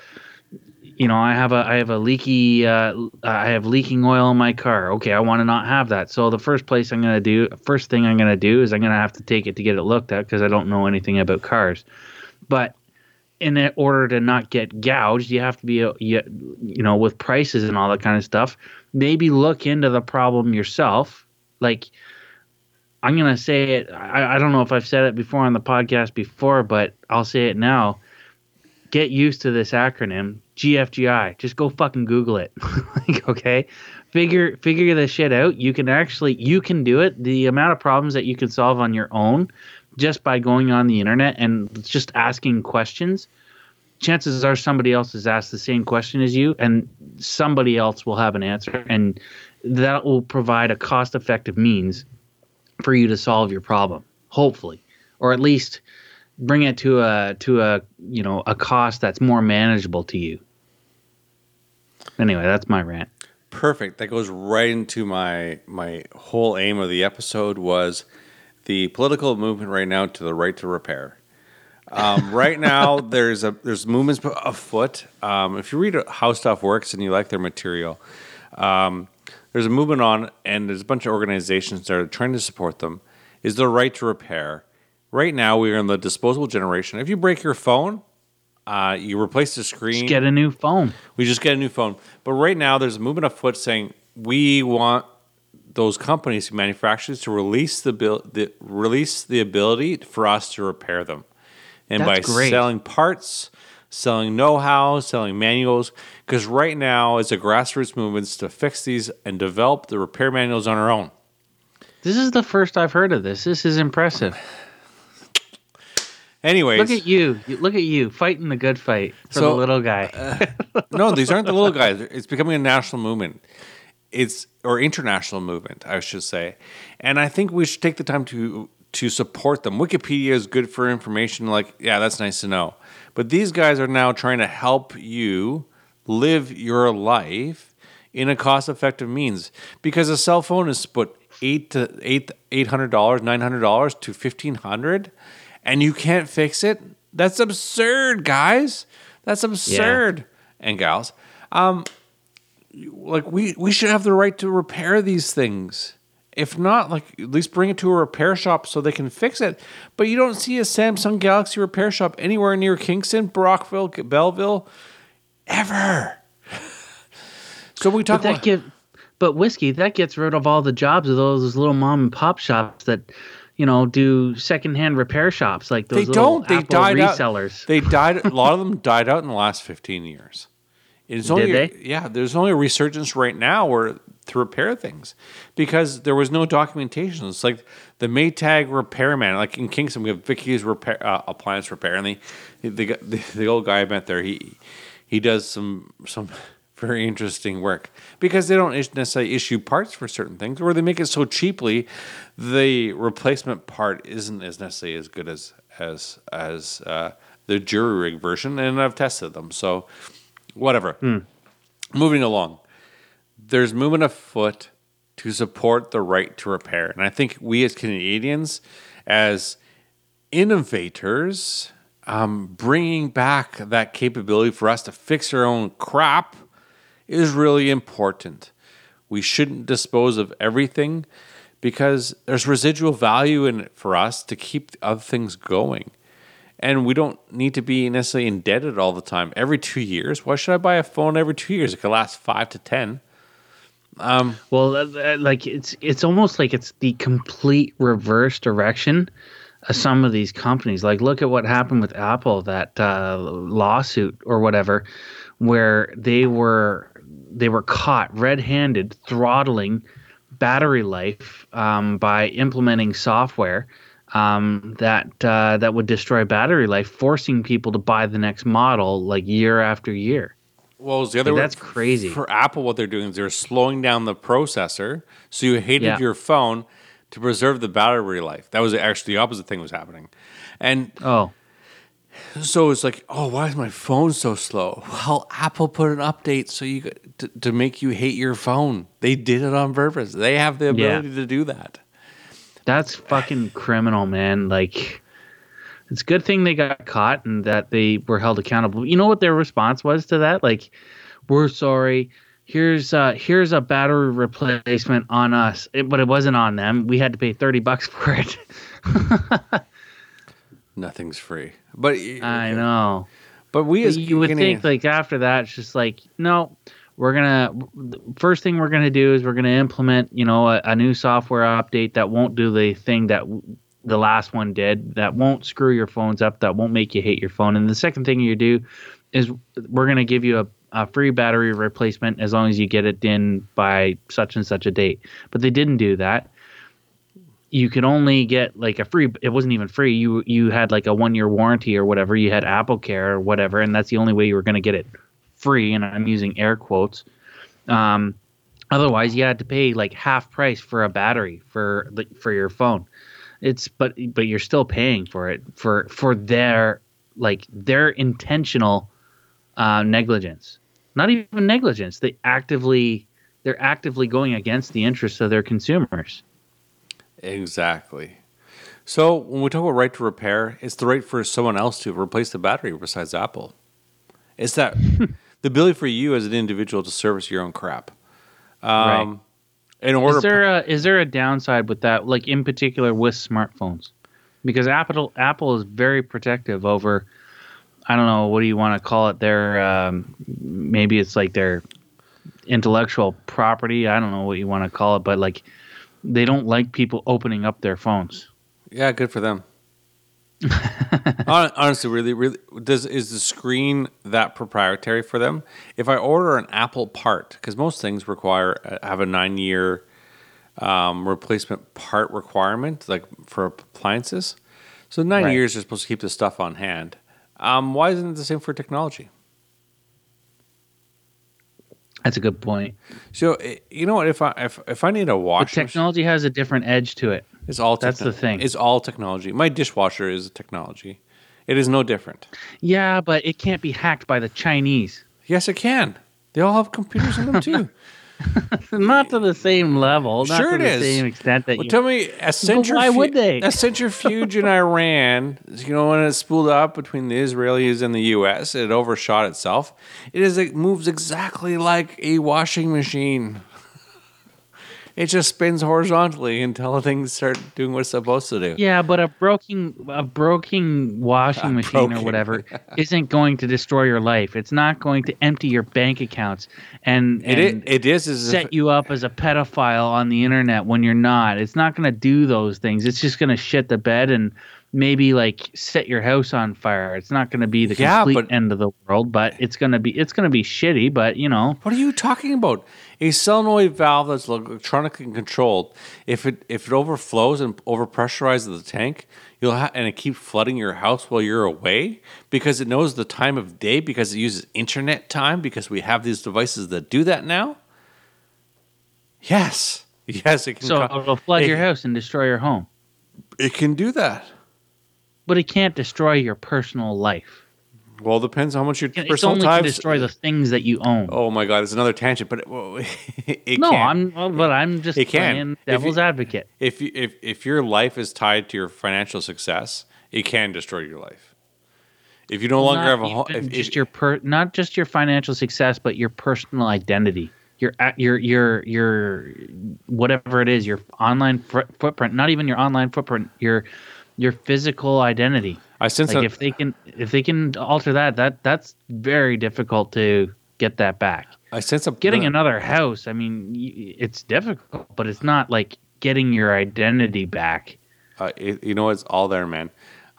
you know, I have a I have a leaky uh, I have leaking oil in my car. Okay, I want to not have that. So the first place I'm gonna do, first thing I'm gonna do is I'm gonna have to take it to get it looked at because I don't know anything about cars. But in order to not get gouged, you have to be a, you, you know with prices and all that kind of stuff. Maybe look into the problem yourself. Like I'm gonna say it. I, I don't know if I've said it before on the podcast before, but I'll say it now get used to this acronym GFGI. Just go fucking Google it. like, okay, figure figure this shit out. You can actually you can do it. The amount of problems that you can solve on your own just by going on the internet and just asking questions chances are somebody else has asked the same question as you, and somebody else will have an answer, and that will provide a cost effective means for you to solve your problem, hopefully, or at least bring it to a to a you know a cost that's more manageable to you. Anyway, that's my rant. Perfect. That goes right into my my whole aim of the episode was the political movement right now to the right to repair. Um, right now, there's a there's movements afoot. Um, if you read how stuff works and you like their material, um, there's a movement on, and there's a bunch of organizations that are trying to support them. Is the right to repair? Right now, we are in the disposable generation. If you break your phone, uh, you replace the screen. Just get a new phone. We just get a new phone. But right now, there's a movement afoot saying we want those companies who manufacture to release the, bill, the release the ability for us to repair them, and That's by great. selling parts, selling know-how, selling manuals. Because right now, it's a grassroots movement to fix these and develop the repair manuals on our own. This is the first I've heard of this. This is impressive. Anyways, Look at you. Look at you fighting the good fight for the So, little uh, guy. no, these aren't the little guys. It's becoming a national movement. It's or international movement, I should say. And I think we should take the time to to support them. Wikipedia is good for information like, yeah, that's nice to know. But these guys are now trying to help you live your life in a cost-effective means because a cell phone is put 8 to 8 $800, $900 to 1500 and you can't fix it. That's absurd, guys. That's absurd. And gals um, like we we should have the right to repair these things. If not, like at least bring it to a repair shop so they can fix it. But you don't see a Samsung Galaxy repair shop anywhere near Kingston, Brockville, Belleville, ever. so we talk But that about give, but Whisky that gets rid of all the jobs of those little mom and pop shops that, you know, do secondhand repair shops like they those little don't. They Apple died resellers. out. They died. A lot of them died out in the last fifteen years. It's only they? yeah. There's only a resurgence right now where to repair things because there was no documentation. It's like the Maytag repairman. Like in Kingston, we have Vicky's repair uh, appliance repair, and the the, the the old guy I met there. He he does some some very interesting work because they don't necessarily issue parts for certain things, or they make it so cheaply, the replacement part isn't as necessarily as good as as as uh, the jury rig version. And I've tested them, so whatever. Moving along, there's movement afoot to support the right to repair, and I think we as Canadians, as innovators, um, bringing back that capability for us to fix our own crap is really important. We shouldn't dispose of everything because there's residual value in it for us to keep other things going. And we don't need to be necessarily indebted all the time. Every two years, why should I buy a phone every two years? It could last five to ten. Well, uh, uh, like it's it's almost like it's the complete reverse direction of some of these companies. Like, look at what happened with Apple, that uh, lawsuit or whatever, where they were they were caught red-handed throttling battery life um, by implementing software um, that uh, that would destroy battery life, forcing people to buy the next model like year after year. Well, the other Like, way- that's crazy. For Apple, what they're doing is they're slowing down the processor, so you hated Yeah. your phone to preserve the battery life. That was actually the opposite thing was happening, and Oh, so it's like, oh, why is my phone so slow? Well, Apple put an update so you to, to make you hate your phone. They did it on purpose. They have the Yeah. ability to do that. That's fucking criminal, man. Like, it's a good thing they got caught and that they were held accountable. You know what their response was to that? Like, we're sorry. Here's uh here's a battery replacement on us, it, but it wasn't on them. We had to pay thirty bucks for it. Nothing's free, but I know. But we as you would think like after that, it's just like no. We're gonna first thing we're gonna do is we're gonna implement you know a, a new software update that won't do the thing that w- the last one did that won't screw your phones up that won't make you hate your phone and the second thing you do is we're gonna give you a, a free battery replacement as long as you get it in by such and such a date but they didn't do that you could only get like a free it wasn't even free you you had like a one year warranty or whatever you had apple care or whatever and that's the only way you were going to get it free and i'm using air quotes. Um, otherwise you had to pay like half price for a battery for for your phone. It's but but you're still paying for it for for their like their intentional uh, negligence. Not even negligence they actively they're actively going against the interests of their consumers Exactly. So when we talk about right to repair, it's the right for someone else to replace the battery besides Apple. It's that the ability for you as an individual to service your own crap. Um, In order, Is there a is there a downside with that? Like in particular with smartphones, because Apple Apple is very protective over. I don't know what do you want to call it. Their um, maybe it's like their intellectual property. I don't know what you want to call it, but like they don't like people opening up their phones. yeah, good for them. Honestly, really, really, does is the screen that proprietary for them? If I order an Apple part, because most things require uh, have a nine year um, replacement part requirement, like for appliances. So nine Right. years, you're supposed to keep this stuff on hand. Um, why isn't it the same for technology? That's a good point. So eh, you know what? If I if, if I need a washer, machine- technology has a different edge to it. it's all that's the thing. It's all technology. My dishwasher is technology. It is no different. Yeah, but it can't be hacked by the Chinese. Yes, it can. They all have computers in them too. Not to the same level. Not Sure to it the is. same extent that Well, you. tell me, a centrifuge. why would they? A centrifuge in Iran, you know, when it spooled up between the Israelis and the U.S., it overshot itself. It is. It moves exactly like a washing machine. It just spins horizontally until things start doing what it's supposed to do. Yeah, but a broken a broken washing machine broken. or whatever isn't going to destroy your life. It's not going to empty your bank accounts and, It, is, and it is as if, set you up as a pedophile on the internet when you're not. It's not going to do those things. It's just going to shit the bed and maybe like set your house on fire. It's not going to be the Yeah, complete but- end of the world, but it's going to be it's going to be shitty, but you know, What are you talking about? A solenoid valve that's electronically controlled. If it if it overflows and overpressurizes the tank, you'll ha- and it keeps flooding your house while you're away because it knows the time of day because it uses internet time because we have these devices that do that now. Yes, yes, it can. so co- it'll flood it, your house and destroy your home. It can do that. But it can't destroy your personal life. Well, it depends how much your It's personal only time. to destroy the things that you own. Oh my God, it's another tangent, but it, well, it no, can. I'm well, but I'm just It can. playing If devil's you- advocate. if you, if if your life is tied to your financial success, it can destroy your life. If you no longer have a home, if, just if, your per not just your financial success, but your personal identity. Your your your your whatever it is, your online fr- footprint. Not even your online footprint. Your your physical identity. I sense Like if they can if they can alter that, that that's very difficult to get that back. I sense a Getting uh, another house, I mean, it's difficult, but it's not like getting your identity back. Uh, it, you know, it's all there, man.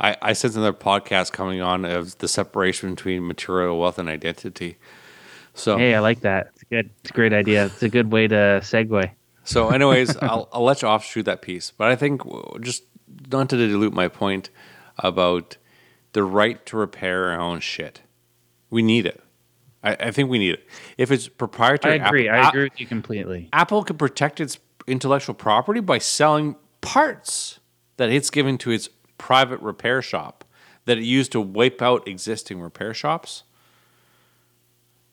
I, I sense another podcast coming on of the separation between material wealth and identity. So, Hey, I like that. It's good. It's a great idea. It's a good way to segue. so, anyways, I'll, I'll let you offshoot that piece. But I think just not to dilute my point about the right to repair our own shit. We need it. I, I think we need it. If it's proprietary, I agree. Apple, I agree with you completely. Apple can protect its intellectual property by selling parts that it's given to its private repair shop that it used to wipe out existing repair shops.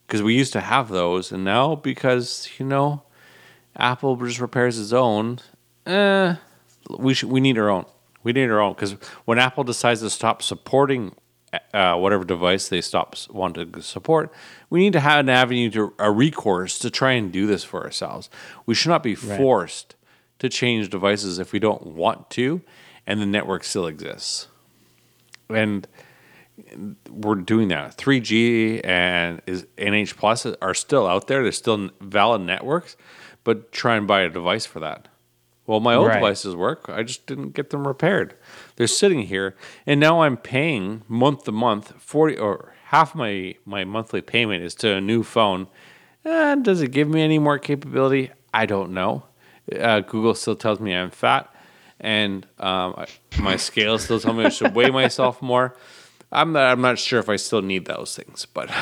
Because we used to have those, and now because you know Apple just repairs its own, eh, we should we need our own. We need our own because when Apple decides to stop supporting uh, whatever device they stop want to support, we need to have an avenue to a recourse to try and do this for ourselves. We should not be forced to change devices if we don't want to, and the network still exists. And we're doing that. 3G and is NH Plus are still out there. They're still valid networks, but try and buy a device for that. Well, my old Right. devices work. I just didn't get them repaired. They're sitting here, and now I'm paying month to month forty or half my my monthly payment is to a new phone. And does it give me any more capability? I don't know. Uh, Google still tells me I'm fat, and um, I, my scales still tell me I should weigh myself more. I'm not. I'm not sure if I still need those things, but.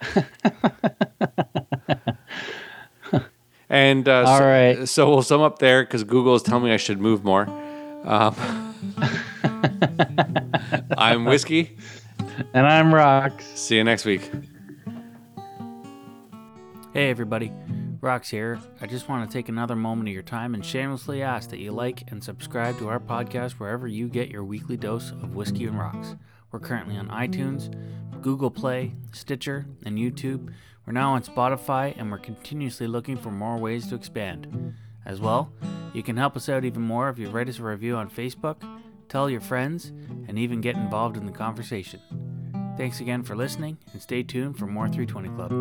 and uh, All so, right. so we'll sum up there because Google is telling me I should move more. Um, I'm Whisky. And I'm Rocks. See you next week. Hey everybody, Rox here. I just want to take another moment of your time and shamelessly ask that you like and subscribe to our podcast wherever you get your weekly dose of whiskey and rocks. We're currently on iTunes, Google Play, Stitcher, and YouTube. We're now on Spotify and we're continuously looking for more ways to expand. As well, you can help us out even more if you write us a review on Facebook, tell your friends, and even get involved in the conversation. Thanks again for listening and stay tuned for more 320 Club.